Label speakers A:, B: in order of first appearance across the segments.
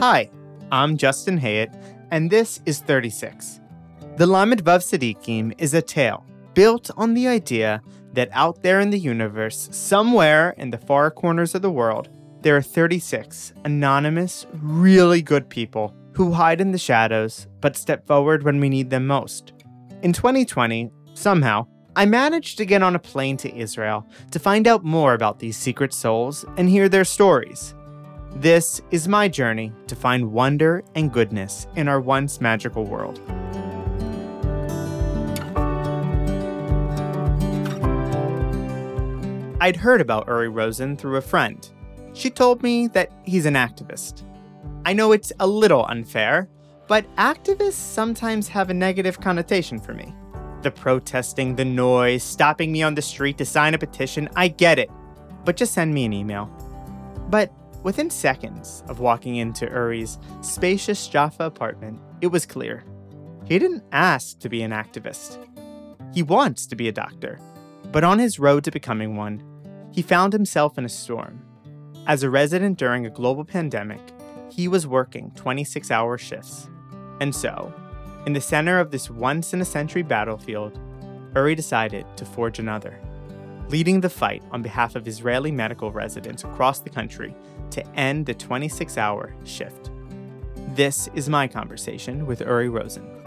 A: Hi, I'm Justin Hayet, and this is 36. The Lamed Vav Tzadikim is a tale built on the idea that out there in the universe, somewhere in the far corners of the world, there are 36 anonymous, really good people who hide in the shadows but step forward when we need them most. In 2020, somehow, I managed to get on a plane to Israel to find out more about these secret souls and hear their stories. This is my journey to find wonder and goodness in our once magical world. I'd heard about Uri Rozen through a friend. She told me that he's an activist. I know it's a little unfair, but activists sometimes have a negative connotation for me. The protesting, the noise, stopping me on the street to sign a petition, I get it. But just send me an email. But within seconds of walking into Uri's spacious Jaffa apartment, it was clear. He didn't ask to be an activist. He wants to be a doctor. But on his road to becoming one, he found himself in a storm. As a resident during a global pandemic, he was working 26 hour shifts. And so, in the center of this once in a century battlefield, Uri decided to forge another, leading the fight on behalf of Israeli medical residents across the country to end the 26 hour shift. This is my conversation with Uri Rozen.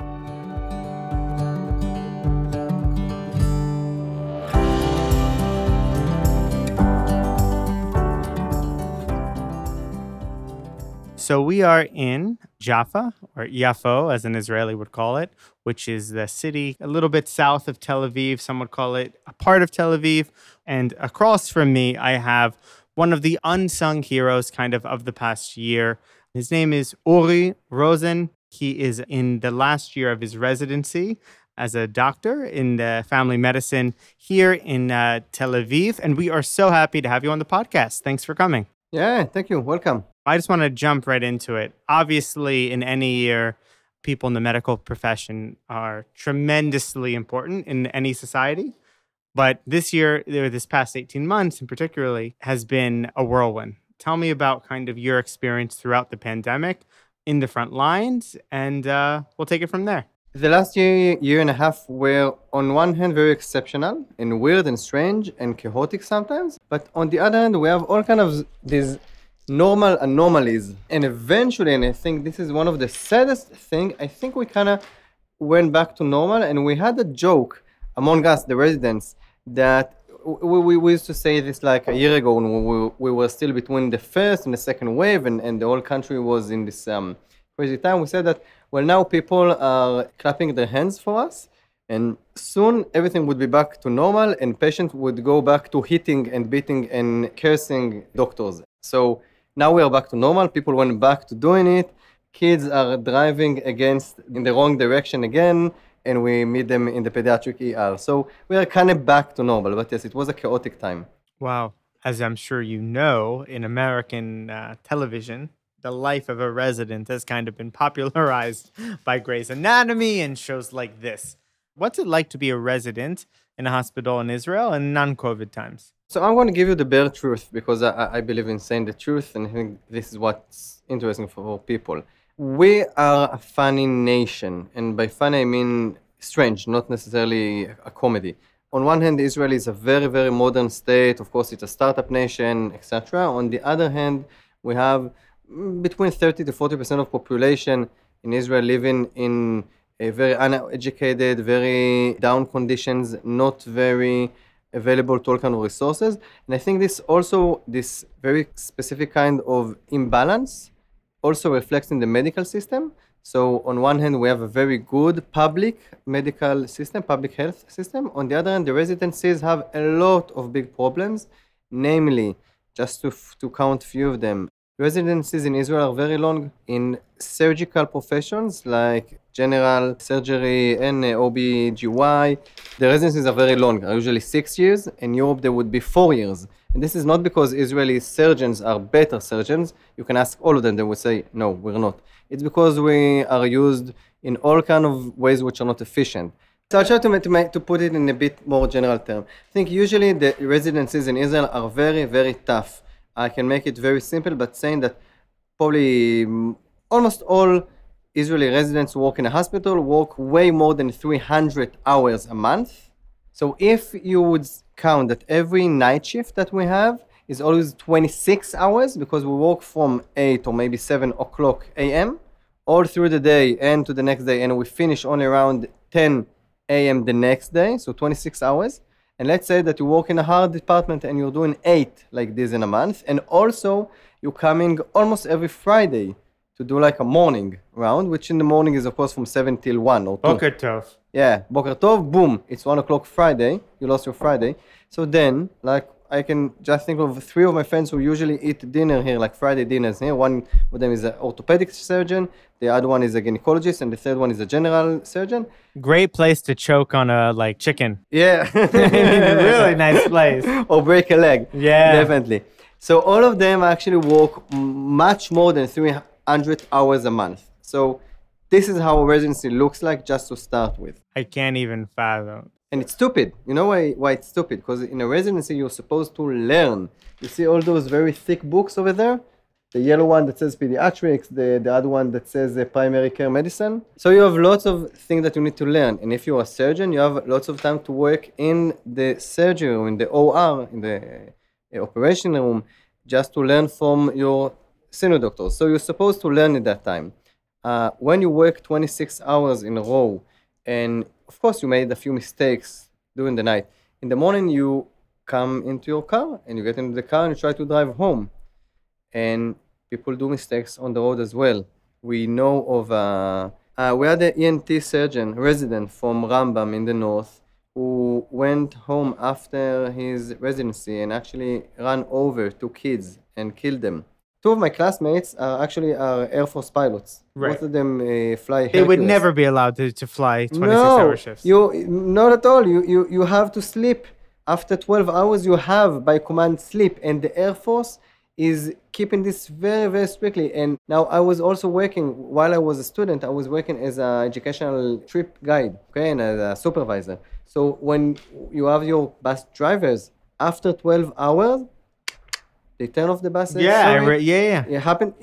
A: So we are in Jaffa, or Yafo, as an Israeli would call it, which is the city a little bit south of Tel Aviv. Some would call it a part of Tel Aviv. And across from me, I have one of the unsung heroes, kind of, of the past year. His name is Uri Rozen. He is in the last year of his residency as a doctor in the family medicine here in uh, Tel Aviv. And we are so happy to have you on the podcast. Thanks for coming.
B: Yeah, thank you. Welcome.
A: I just want to jump right into it. Obviously, in any year, people in the medical profession are tremendously important in any society. But this year, or this past 18 months in particularly, has been a whirlwind. Tell me about kind of your experience throughout the pandemic in the front lines, and uh, we'll take it from there.
B: The last year, year and a half were, on one hand, very exceptional and weird and strange and chaotic sometimes. But on the other hand, we have all kind of these normal anomalies. And eventually, and I think this is one of the saddest thing, I think we kind of went back to normal and we had a joke among us, the residents, that we, we, we used to say this like a year ago when we, we were still between the first and the second wave and, and the whole country was in this um, crazy time. We said that, well, now people are clapping their hands for us and soon everything would be back to normal and patients would go back to hitting and beating and cursing doctors. So now we are back to normal. People went back to doing it. Kids are driving against in the wrong direction again, and we meet them in the pediatric ER. So we are kind of back to normal. But yes, it was a chaotic time.
A: Wow. As I'm sure you know, in American uh, television, the life of a resident has kind of been popularized by Grey's Anatomy and shows like this. What's it like to be a resident in a hospital in Israel in non COVID times?
B: So I'm going to give you the bare truth because I, I believe in saying the truth, and I think this is what's interesting for people. We are a funny nation, and by funny I mean strange, not necessarily a comedy. On one hand, Israel is a very, very modern state. Of course, it's a startup nation, etc. On the other hand, we have between 30 to 40 percent of population in Israel living in a very uneducated, very down conditions, not very available to all kind of resources. And I think this also, this very specific kind of imbalance also reflects in the medical system. So on one hand, we have a very good public medical system, public health system. On the other hand, the residencies have a lot of big problems, namely, just to, to count few of them, residencies in Israel are very long in surgical professions like general surgery and OB/GY. The residencies are very long, usually six years. In Europe, they would be four years. And this is not because Israeli surgeons are better surgeons. You can ask all of them, they will say, no, we're not. It's because we are used in all kind of ways which are not efficient. So I'll try to, to, to put it in a bit more general term. I think usually the residencies in Israel are very, very tough I can make it very simple, but saying that probably mm, almost all Israeli residents who work in a hospital work way more than 300 hours a month. So if you would count that every night shift that we have is always 26 hours because we work from 8 or maybe 7 o'clock a.m. all through the day and to the next day, and we finish only around 10 a.m. the next day, so 26 hours. And let's say that you work in a hard department and you're doing eight like this in a month, and also you're coming almost every Friday to do like a morning round, which in the morning is of course from 7 till 1 or 2.
A: Boker Tov.
B: Yeah, Boker Tov, boom, it's 1 o'clock Friday, you lost your Friday. So then, like, I can just think of three of my friends who usually eat dinner here, like Friday dinners here. One of them is an orthopedic surgeon, the other one is a gynecologist, and the third one is a general surgeon.
A: Great place to choke on a like chicken.
B: Yeah.
A: really nice place.
B: or break a leg.
A: Yeah.
B: Definitely. So all of them actually walk much more than 300 hours a month. So this is how a residency looks like just to start with.
A: I can't even fathom.
B: And it's stupid. You know why, why it's stupid? Because in a residency, you're supposed to learn. You see all those very thick books over there? The yellow one that says pediatrics, the, the other one that says uh, primary care medicine. So you have lots of things that you need to learn. And if you're a surgeon, you have lots of time to work in the surgery room, in the OR, in the uh, operation room, just to learn from your senior doctors. So you're supposed to learn at that time. Uh, when you work 26 hours in a row, and of course you made a few mistakes during the night, in the morning you come into your car and you get into the car and you try to drive home. And people do mistakes on the road as well. We know of, uh, uh, we had an ENT surgeon, resident from Rambam in the north, who went home after his residency and actually ran over two kids and killed them. Two of my classmates are actually are Air Force pilots.
A: Right.
B: Both of them uh, fly.
A: They would never be allowed to, to fly 26
B: no,
A: hour shifts.
B: you not at all. You, you you have to sleep. After 12 hours, you have by command sleep, and the Air Force is keeping this very very strictly. And now I was also working while I was a student. I was working as an educational trip guide, okay, and as a supervisor. So when you have your bus drivers after 12 hours, they turn off the buses.
A: yeah, re- yeah, yeah.
B: It happened.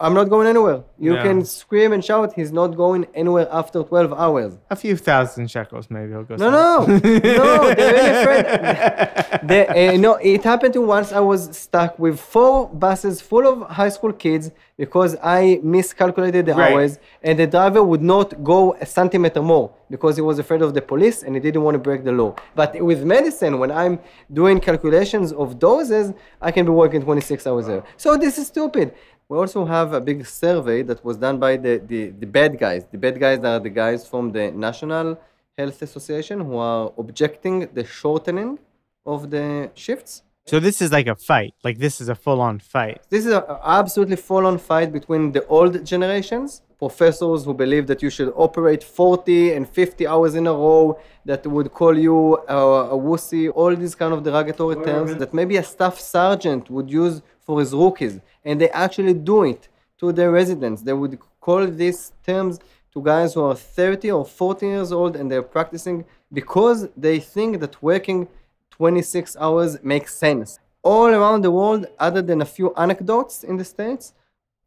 B: I'm not going anywhere. You
A: Yeah.
B: can scream and shout. He's not going anywhere after 12 hours.
A: A few thousand shekels, maybe he'll go.
B: No, no,
A: somewhere.
B: no. They're really afraid. they, uh, no, it happened to once. I was stuck with four buses full of high school kids because I miscalculated the
A: Right.
B: hours, and the driver would not go a centimeter more because he was afraid of the police and he didn't want to break the law. But with medicine, when I'm doing calculations of doses, I can be working 26 hours there. So this is stupid. We also have a big survey that was done by the, the, the bad guys. The bad guys are the guys from the National Health Association who are objecting the shortening of the shifts.
A: So this is like a fight. Like this is a full on fight.
B: This is an absolutely full-on fight between the old generations, professors who believe that you should operate 40 and 50 hours in a row, that would call you a, a wussy, all these kind of derogatory terms that maybe a staff sergeant would use for his rookies, and they actually do it to their residents. They would call these terms to guys who are 30 or 40 years old and they're practicing because they think that working 26 hours makes sense. All around the world, other than a few anecdotes in the States,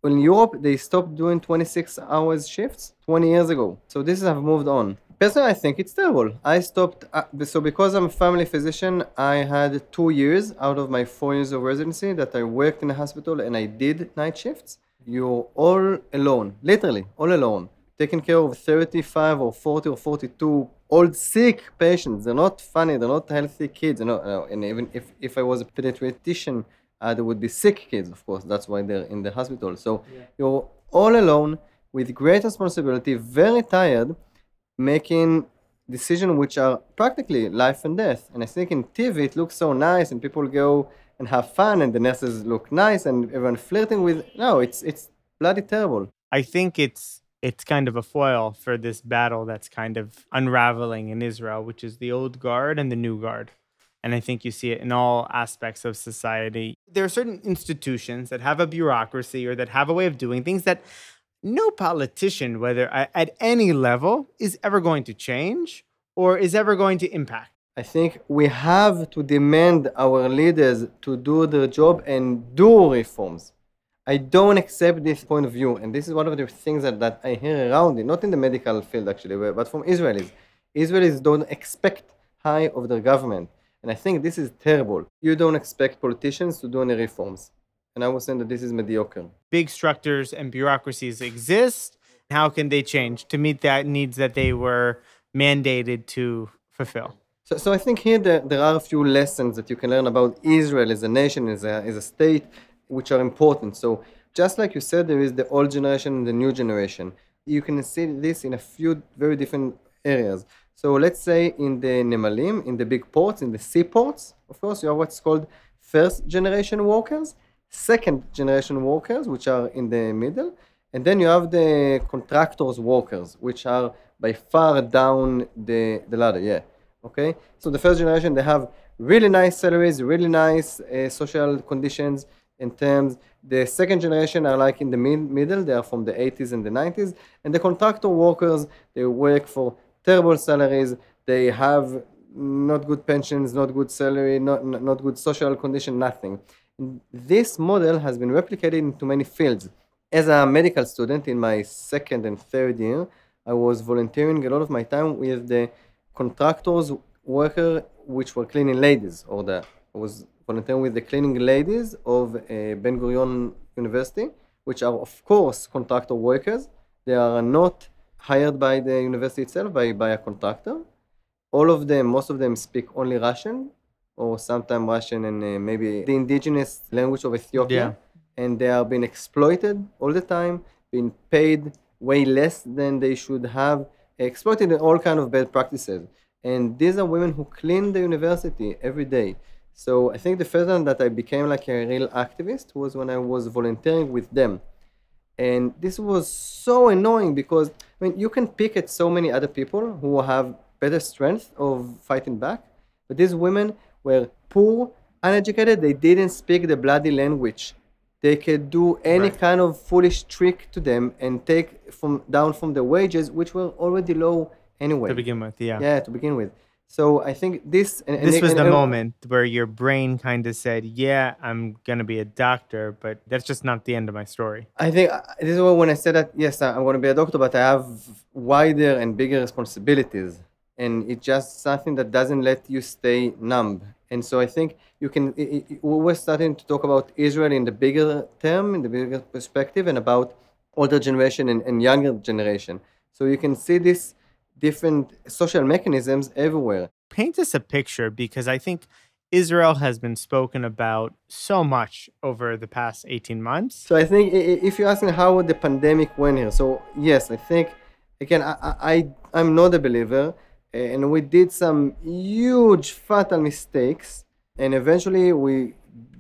B: in Europe, they stopped doing 26 hours shifts 20 years ago. So this have moved on. Personally, I think it's terrible. I stopped, uh, so because I'm a family physician, I had two years out of my four years of residency that I worked in a hospital and I did night shifts. You're all alone, literally, all alone, taking care of 35 or 40 or 42 old sick patients. They're not funny, they're not healthy kids. Uh, and even if, if I was a pediatrician, uh, there would be sick kids, of course. That's why they're in the hospital. So you're all alone with great responsibility, very tired, making decisions which are practically life and death. And I think in TV it looks so nice, and people go and have fun, and the nurses look nice, and everyone flirting with. No, it's it's bloody terrible.
A: I think it's it's kind of a foil for this battle that's kind of unraveling in Israel, which is the old guard and the new guard. And I think you see it in all aspects of society. There are certain institutions that have a bureaucracy or that have a way of doing things that no politician, whether at any level, is ever going to change or is ever going to impact.
B: I think we have to demand our leaders to do their job and do reforms. I don't accept this point of view. And this is one of the things that, that I hear around it, not in the medical field actually, but from Israelis. Israelis don't expect high of their government. And I think this is terrible. You don't expect politicians to do any reforms. And I was saying that this is mediocre.
A: Big structures and bureaucracies exist. How can they change to meet that needs that they were mandated to fulfill?
B: So, so I think here there, there are a few lessons that you can learn about Israel as a nation, as a, as a state, which are important. So just like you said, there is the old generation and the new generation. You can see this in a few very different areas. So let's say in the Nemalim, in the big ports, in the seaports, of course, you have what's called first generation workers, second generation workers, which are in the middle, and then you have the contractors workers, which are by far down the, the ladder. Yeah. Okay. So the first generation, they have really nice salaries, really nice uh, social conditions in terms. The second generation are like in the mid- middle. They are from the 80s and the 90s. And the contractor workers, they work for terrible salaries. They have not good pensions, not good salary, not, not good social condition, nothing. This model has been replicated into many fields. As a medical student in my second and third year, I was volunteering a lot of my time with the contractors worker which were cleaning ladies, or the I was volunteering with the cleaning ladies of uh, Ben Gurion University, which are of course contractor workers. They are not hired by the university itself, by, by a contractor. All of them, most of them speak only Russian, or sometimes Russian and uh, maybe the indigenous language of Ethiopia. Yeah. And they are being exploited all the time, being paid way less than they should have, exploited in all kind of bad practices. And these are women who clean the university every day. So I think the first time that I became like a real activist was when I was volunteering with them. And this was so annoying because I mean you can pick at so many other people who have better strength of fighting back, but these women were poor, uneducated, they didn't speak the bloody language. They could do any right. kind of foolish trick to them and take from down from the wages, which were already low anyway.
A: To begin with, yeah.
B: Yeah, to begin with. So I think this.
A: And, this and, was and, the moment where your brain kind of said, "Yeah, I'm gonna be a doctor," but that's just not the end of my story.
B: I think uh, this is when I said that. Yes, I'm gonna be a doctor, but I have wider and bigger responsibilities, and it's just something that doesn't let you stay numb. And so I think you can. It, it, we're starting to talk about Israel in the bigger term, in the bigger perspective, and about older generation and, and younger generation. So you can see this different social mechanisms everywhere.
A: Paint us a picture because I think Israel has been spoken about so much over the past 18 months.
B: So I think if you're asking how the pandemic went here, so yes, I think again I, I I'm not a believer, eh, and we did some huge fatal mistakes, and eventually we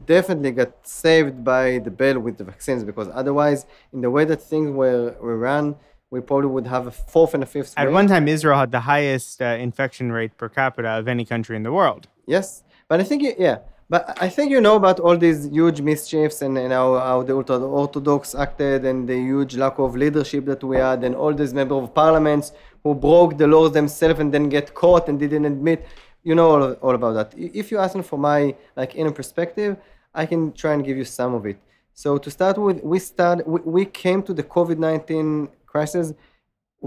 B: definitely got saved by the bell with the vaccines because otherwise, in the way that things were, were run, we probably would have a fourth and a fifth.
A: At one time, Israel had the highest uh, infection rate per capita of any country in the world.
B: Yes, but I think yeah, but I think you know about all these huge mischiefs and, and how, how the ultra orthodox acted and the huge lack of leadership that we had and all these members of parliaments who broke the laws themselves and then get caught and didn't admit. You know all, all about that. If you ask me for my like inner perspective, I can try and give you some of it. So to start with, we start we, we came to the COVID nineteen crisis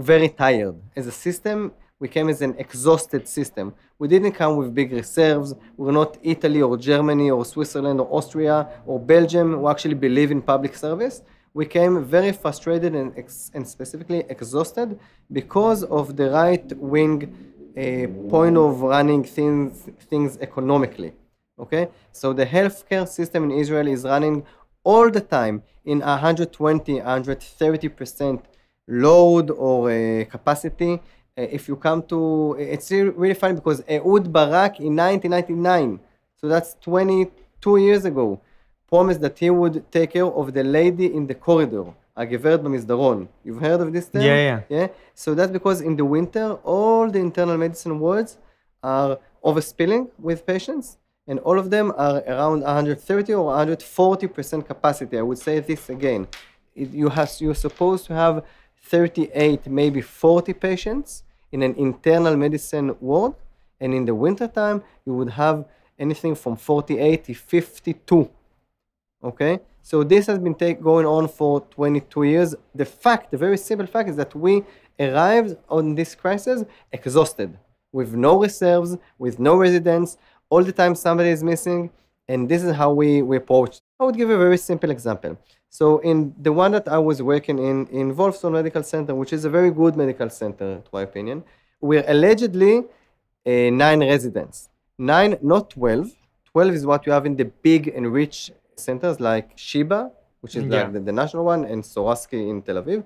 B: very tired. As a system, we came as an exhausted system. We didn't come with big reserves. We're not Italy or Germany or Switzerland or Austria or Belgium who actually believe in public service. We came very frustrated and, ex- and specifically exhausted because of the right wing uh, point of running things, things economically. Okay? So the healthcare system in Israel is running all the time in 120, 130 percent load or uh, capacity. Uh, if you come to, it's really funny because Ehud Barak in 1999, so that's 22 years ago, promised that he would take care of the lady in the corridor, הגברת במסדרון. You've heard of this term?
A: Yeah, yeah.
B: Yeah. So that's because in the winter, all the internal medicine wards are overspilling with patients, and all of them are around 130 or 140 percent capacity. I would say this again. It, you have you're supposed to have 38, maybe 40 patients in an internal medicine ward. And in the wintertime, you would have anything from 48 to 52. Okay? So this has been take, going on for 22 years. The fact, the very simple fact is that we arrived on this crisis exhausted, with no reserves, with no residents. All the time somebody is missing, and this is how we, we approach. I would give a very simple example. So in the one that I was working in, in Wolfson Medical Center, which is a very good medical center, to my opinion, we're allegedly uh, nine residents. Nine, not 12. 12 is what you have in the big and rich centers like Sheba, which is
A: Yeah.
B: like the, the national one, and Sourasky in Tel Aviv.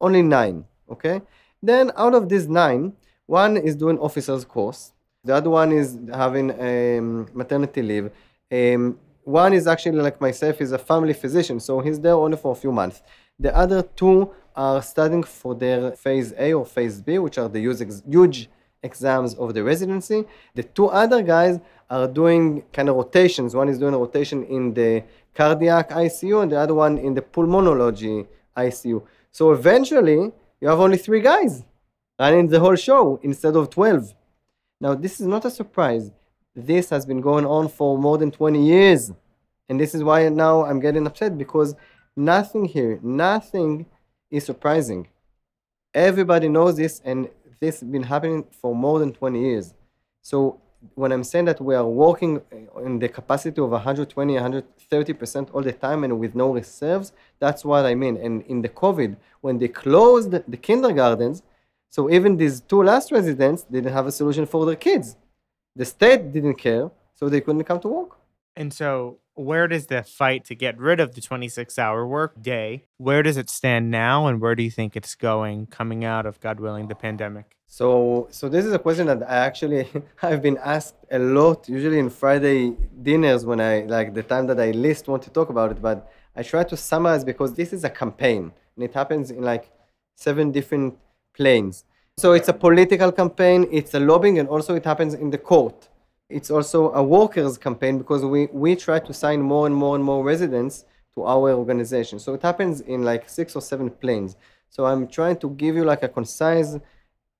B: Only nine, okay? Then out of these nine, one is doing officer's course. The other one is having um, maternity leave. Um, one is actually like myself, is a family physician, so he's there only for a few months. The other two are studying for their phase A or phase B, which are the huge, exams of the residency. The two other guys are doing kind of rotations. One is doing a rotation in the cardiac ICU, and the other one in the pulmonology ICU. So eventually, you have only three guys running the whole show instead of 12. Now, this is not a surprise. This has been going on for more than 20 years. And this is why now I'm getting upset because nothing here, nothing is surprising. Everybody knows this, and this has been happening for more than 20 years. So, when I'm saying that we are working uh, in the capacity of 120, 130% all the time and with no reserves, that's what I mean. And in the COVID, when they closed the kindergartens, so even these two last residents didn't have a solution for their kids. The state didn't care, so they couldn't come to work.
A: And so, where does the fight to get rid of the 26 hour work day, where does it stand now? And where do you think it's going coming out of, God willing, the pandemic?
B: So, so this is a question that I actually I've been asked a lot, usually in Friday dinners when I like the time that I least want to talk about it. But I try to summarize because this is a campaign and it happens in like seven different planes. So it's a political campaign, it's a lobbying, and also it happens in the court. It's also a workers' campaign because we, we try to sign more and more and more residents to our organization. So it happens in like six or seven planes. So I'm trying to give you like a concise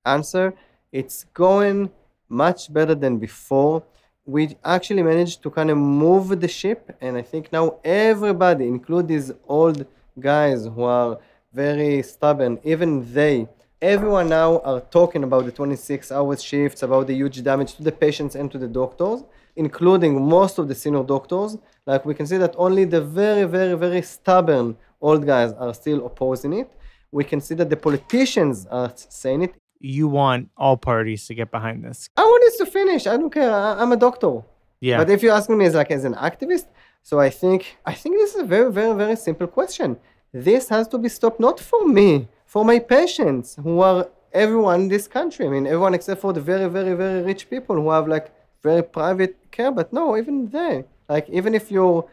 B: answer. It's going much better than before. We actually managed to kind of move the ship, and I think now everybody, include these old guys who are very stubborn, even they, everyone now are talking about the 26 hours shifts, about the huge damage to the patients and to the doctors, including most of the senior doctors. Like we can see that only the very, very, very stubborn old guys are still opposing it. We can see that the politicians are saying it.
A: You want all parties to get behind this.
B: I want this to finish. I don't care. I, I'm a doctor.
A: Yeah.
B: But if you're asking me as like as an activist, so I think I think this is a very, very, very simple question. This has to be stopped not for me, for my patients who are everyone in this country. I mean everyone except for the very, very, very rich people who have like very private care, but no, even they. Like even if you're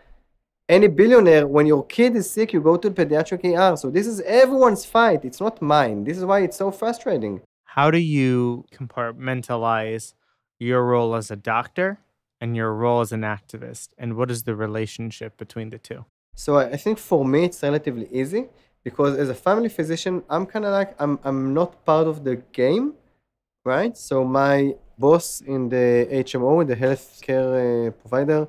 B: any billionaire, when your kid is sick, you go to the pediatric ER. So this is everyone's fight. It's not mine. This is why it's so frustrating.
A: How do you compartmentalize your role as a doctor and your role as an activist? And what is the relationship between the two?
B: So I think for me it's relatively easy because as a family physician, I'm kind of like I'm I'm not part of the game, right? So my boss in the HMO, the healthcare uh, provider,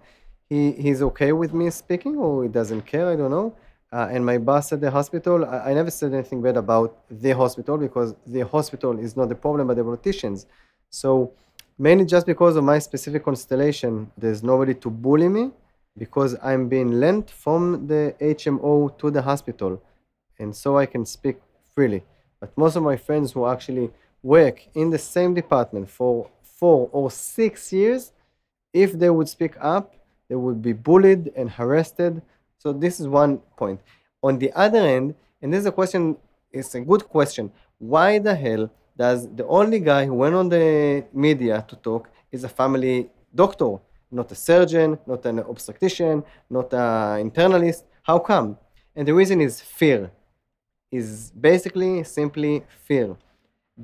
B: he he's okay with me speaking or he doesn't care. I don't know. Uh, and my boss at the hospital, I, I never said anything bad about the hospital because the hospital is not the problem, but the politicians. So mainly just because of my specific constellation, there's nobody to bully me because I'm being lent from the HMO to the hospital, and so I can speak freely. But most of my friends who actually work in the same department for four or six years, if they would speak up, they would be bullied and harassed. So this is one point. On the other end, and this is a question, it's a good question. Why the hell does the only guy who went on the media to talk is a family doctor, not a surgeon, not an obstetrician, not an internalist? How come? And the reason is fear. Is basically simply fear.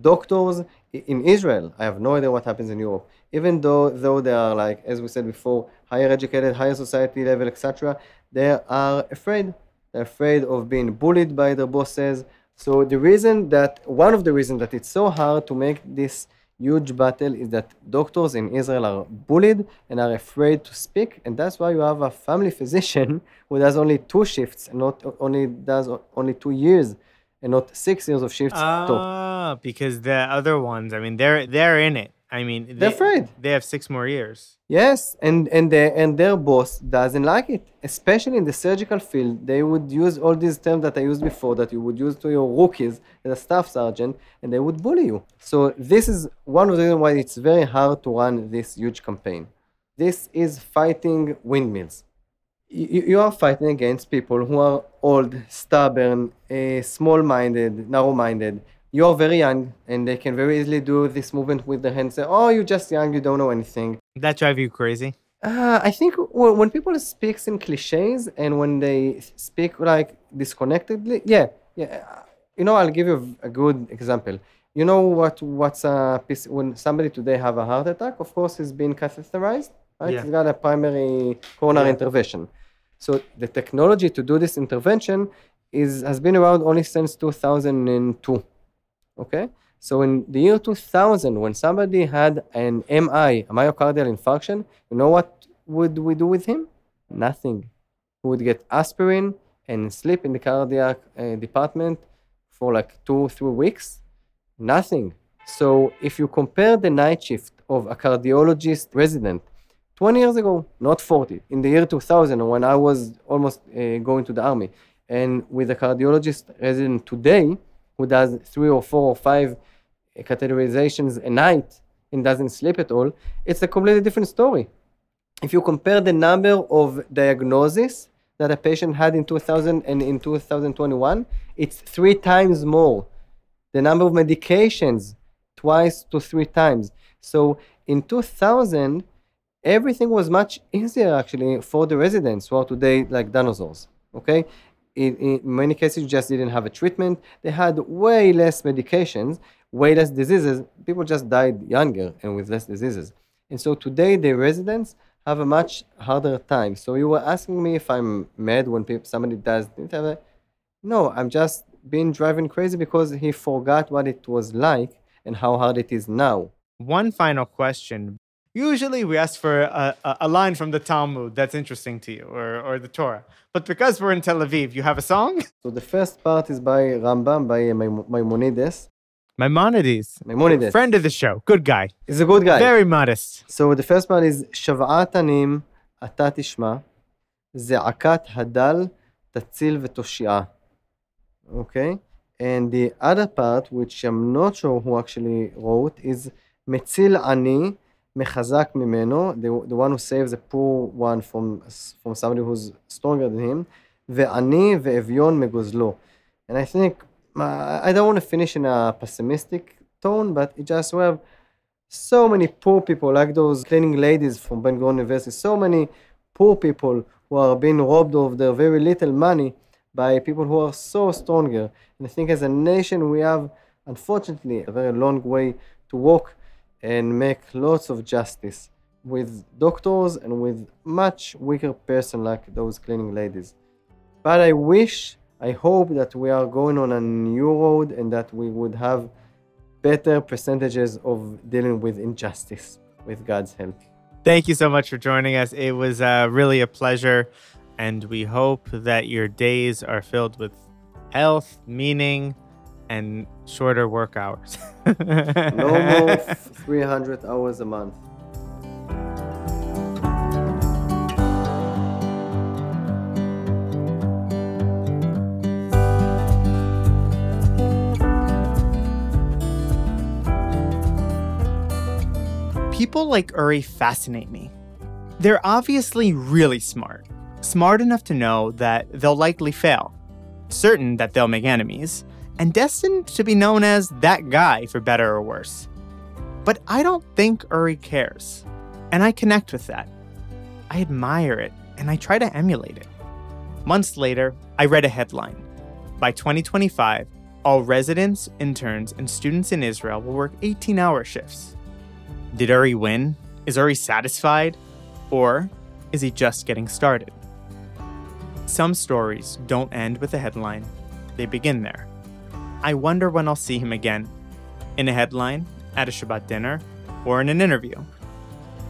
B: Doctors in Israel, I have no idea what happens in Europe. Even though though they are like, as we said before, higher educated, higher society level, etc., they are afraid. They're afraid of being bullied by their bosses. So the reason that one of the reasons that it's so hard to make this huge battle is that doctors in Israel are bullied and are afraid to speak, and that's why you have a family physician who does only two shifts and not only does only two years and not six years of shifts.
A: Ah, because the other ones, I mean, they're they're in it. I mean, they,
B: They're afraid.
A: They have six more years.
B: Yes, and and their and their boss doesn't like it, especially in the surgical field. They would use all these terms that I used before that you would use to your rookies as a staff sergeant, and they would bully you. So this is one of the reasons why it's very hard to run this huge campaign. This is fighting windmills. You, you are fighting against people who are old, stubborn, uh, small-minded, narrow-minded. You are very young, and they can very easily do this movement with their hands. Say, "Oh, you're just young. You don't know anything."
A: That drive you crazy?
B: Uh, I think w- when people speak in cliches and when they speak like disconnectedly, yeah, yeah. uh, You know, I'll give you a good example. You know what? What's a piece when somebody today have a heart attack? Of course, he's been catheterized, right?
A: Yeah.
B: He's got a primary coronary
A: Yeah.
B: intervention. So the technology to do this intervention is has been around only since 2002. Okay, so in the year 2000, when somebody had an MI, a myocardial infarction, you know what would we do with him? Nothing. We would get aspirin and sleep in the cardiac uh, department for like two, three weeks. Nothing. So if you compare the night shift of a cardiologist resident 20 years ago, not 40, in the year 2000 when I was almost uh, going to the army, and with a cardiologist resident today who does three or four or five catheterizations a night and doesn't sleep at all, it's a completely different story. If you compare the number of diagnoses that a patient had in 2000 and in 2021, it's three times more. The number of medications, twice to three times. So in 2000, everything was much easier actually for the residents who are today like dinosaurs. Okay, in, many cases, just didn't have a treatment. They had way less medications, way less diseases. People just died younger and with less diseases. And so today, the residents have a much harder time. So you were asking me if I'm mad when somebody does. didn't have a- No, I'm just being driven crazy because he forgot what it was like and how hard it is now.
A: One final question. Usually, we ask for a, a line from the Talmud that's interesting to you or, or the Torah. But because we're in Tel Aviv, you have a song?
B: So, the first part is by Rambam, by Maimonides.
A: Maimonides.
B: Maimonides.
A: Friend of the show. Good guy.
B: He's a good guy.
A: Very modest.
B: So, the first part is Shava'at Anim Atatishma, Ze'akat Hadal Tatzil ve'Toshi'a. Okay? And the other part, which I'm not sure who actually wrote, is Metzil Ani. מחזק ממנו, the, the one who saves a poor one from, from somebody who's stronger than him, ועני ואביון מגוזלו. And I think, uh, I don't want to finish in a pessimistic tone, but it just we have so many poor people, like those cleaning ladies from Ben Gurion University, so many poor people who are being robbed of their very little money by people who are so stronger. And I think as a nation, we have, unfortunately, a very long way to walk and make lots of justice with doctors and with much weaker person like those cleaning ladies. But I wish, I hope that we are going on a new road and that we would have better percentages of dealing with injustice with God's help.
A: Thank you so much for joining us. It was uh, really a pleasure. And we hope that your days are filled with health, meaning, and shorter work hours.
B: No more f- 300 hours a month.
A: People like Uri fascinate me. They're obviously really smart, smart enough to know that they'll likely fail, certain that they'll make enemies, and destined to be known as that guy for better or worse. But I don't think Uri cares, and I connect with that. I admire it, and I try to emulate it. Months later, I read a headline. By 2025, all residents, interns, and students in Israel will work 18 hour shifts. Did Uri win? Is Uri satisfied? Or is he just getting started? Some stories don't end with a headline, they begin there. I wonder when I'll see him again. In a headline, at a Shabbat dinner, or in an interview.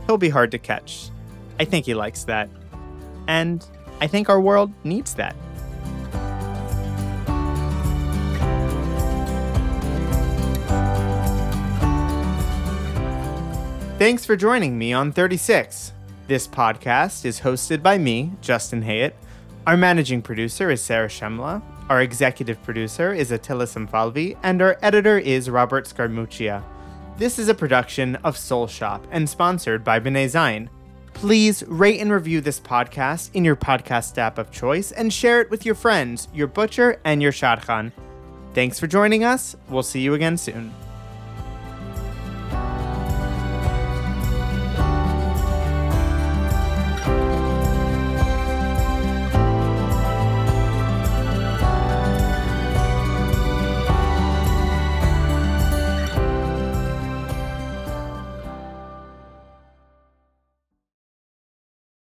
A: He'll be hard to catch. I think he likes that. And I think our world needs that. Thanks for joining me on 36. This podcast is hosted by me, Justin Hayet. Our managing producer is Sarah Shemla. Our executive producer is Attila Samfalvi, and our editor is Robert Scaramuccia. This is a production of Soul Shop and sponsored by B'nai Zion. Please rate and review this podcast in your podcast app of choice and share it with your friends, your butcher, and your shadchan. Thanks for joining us. We'll see you again soon.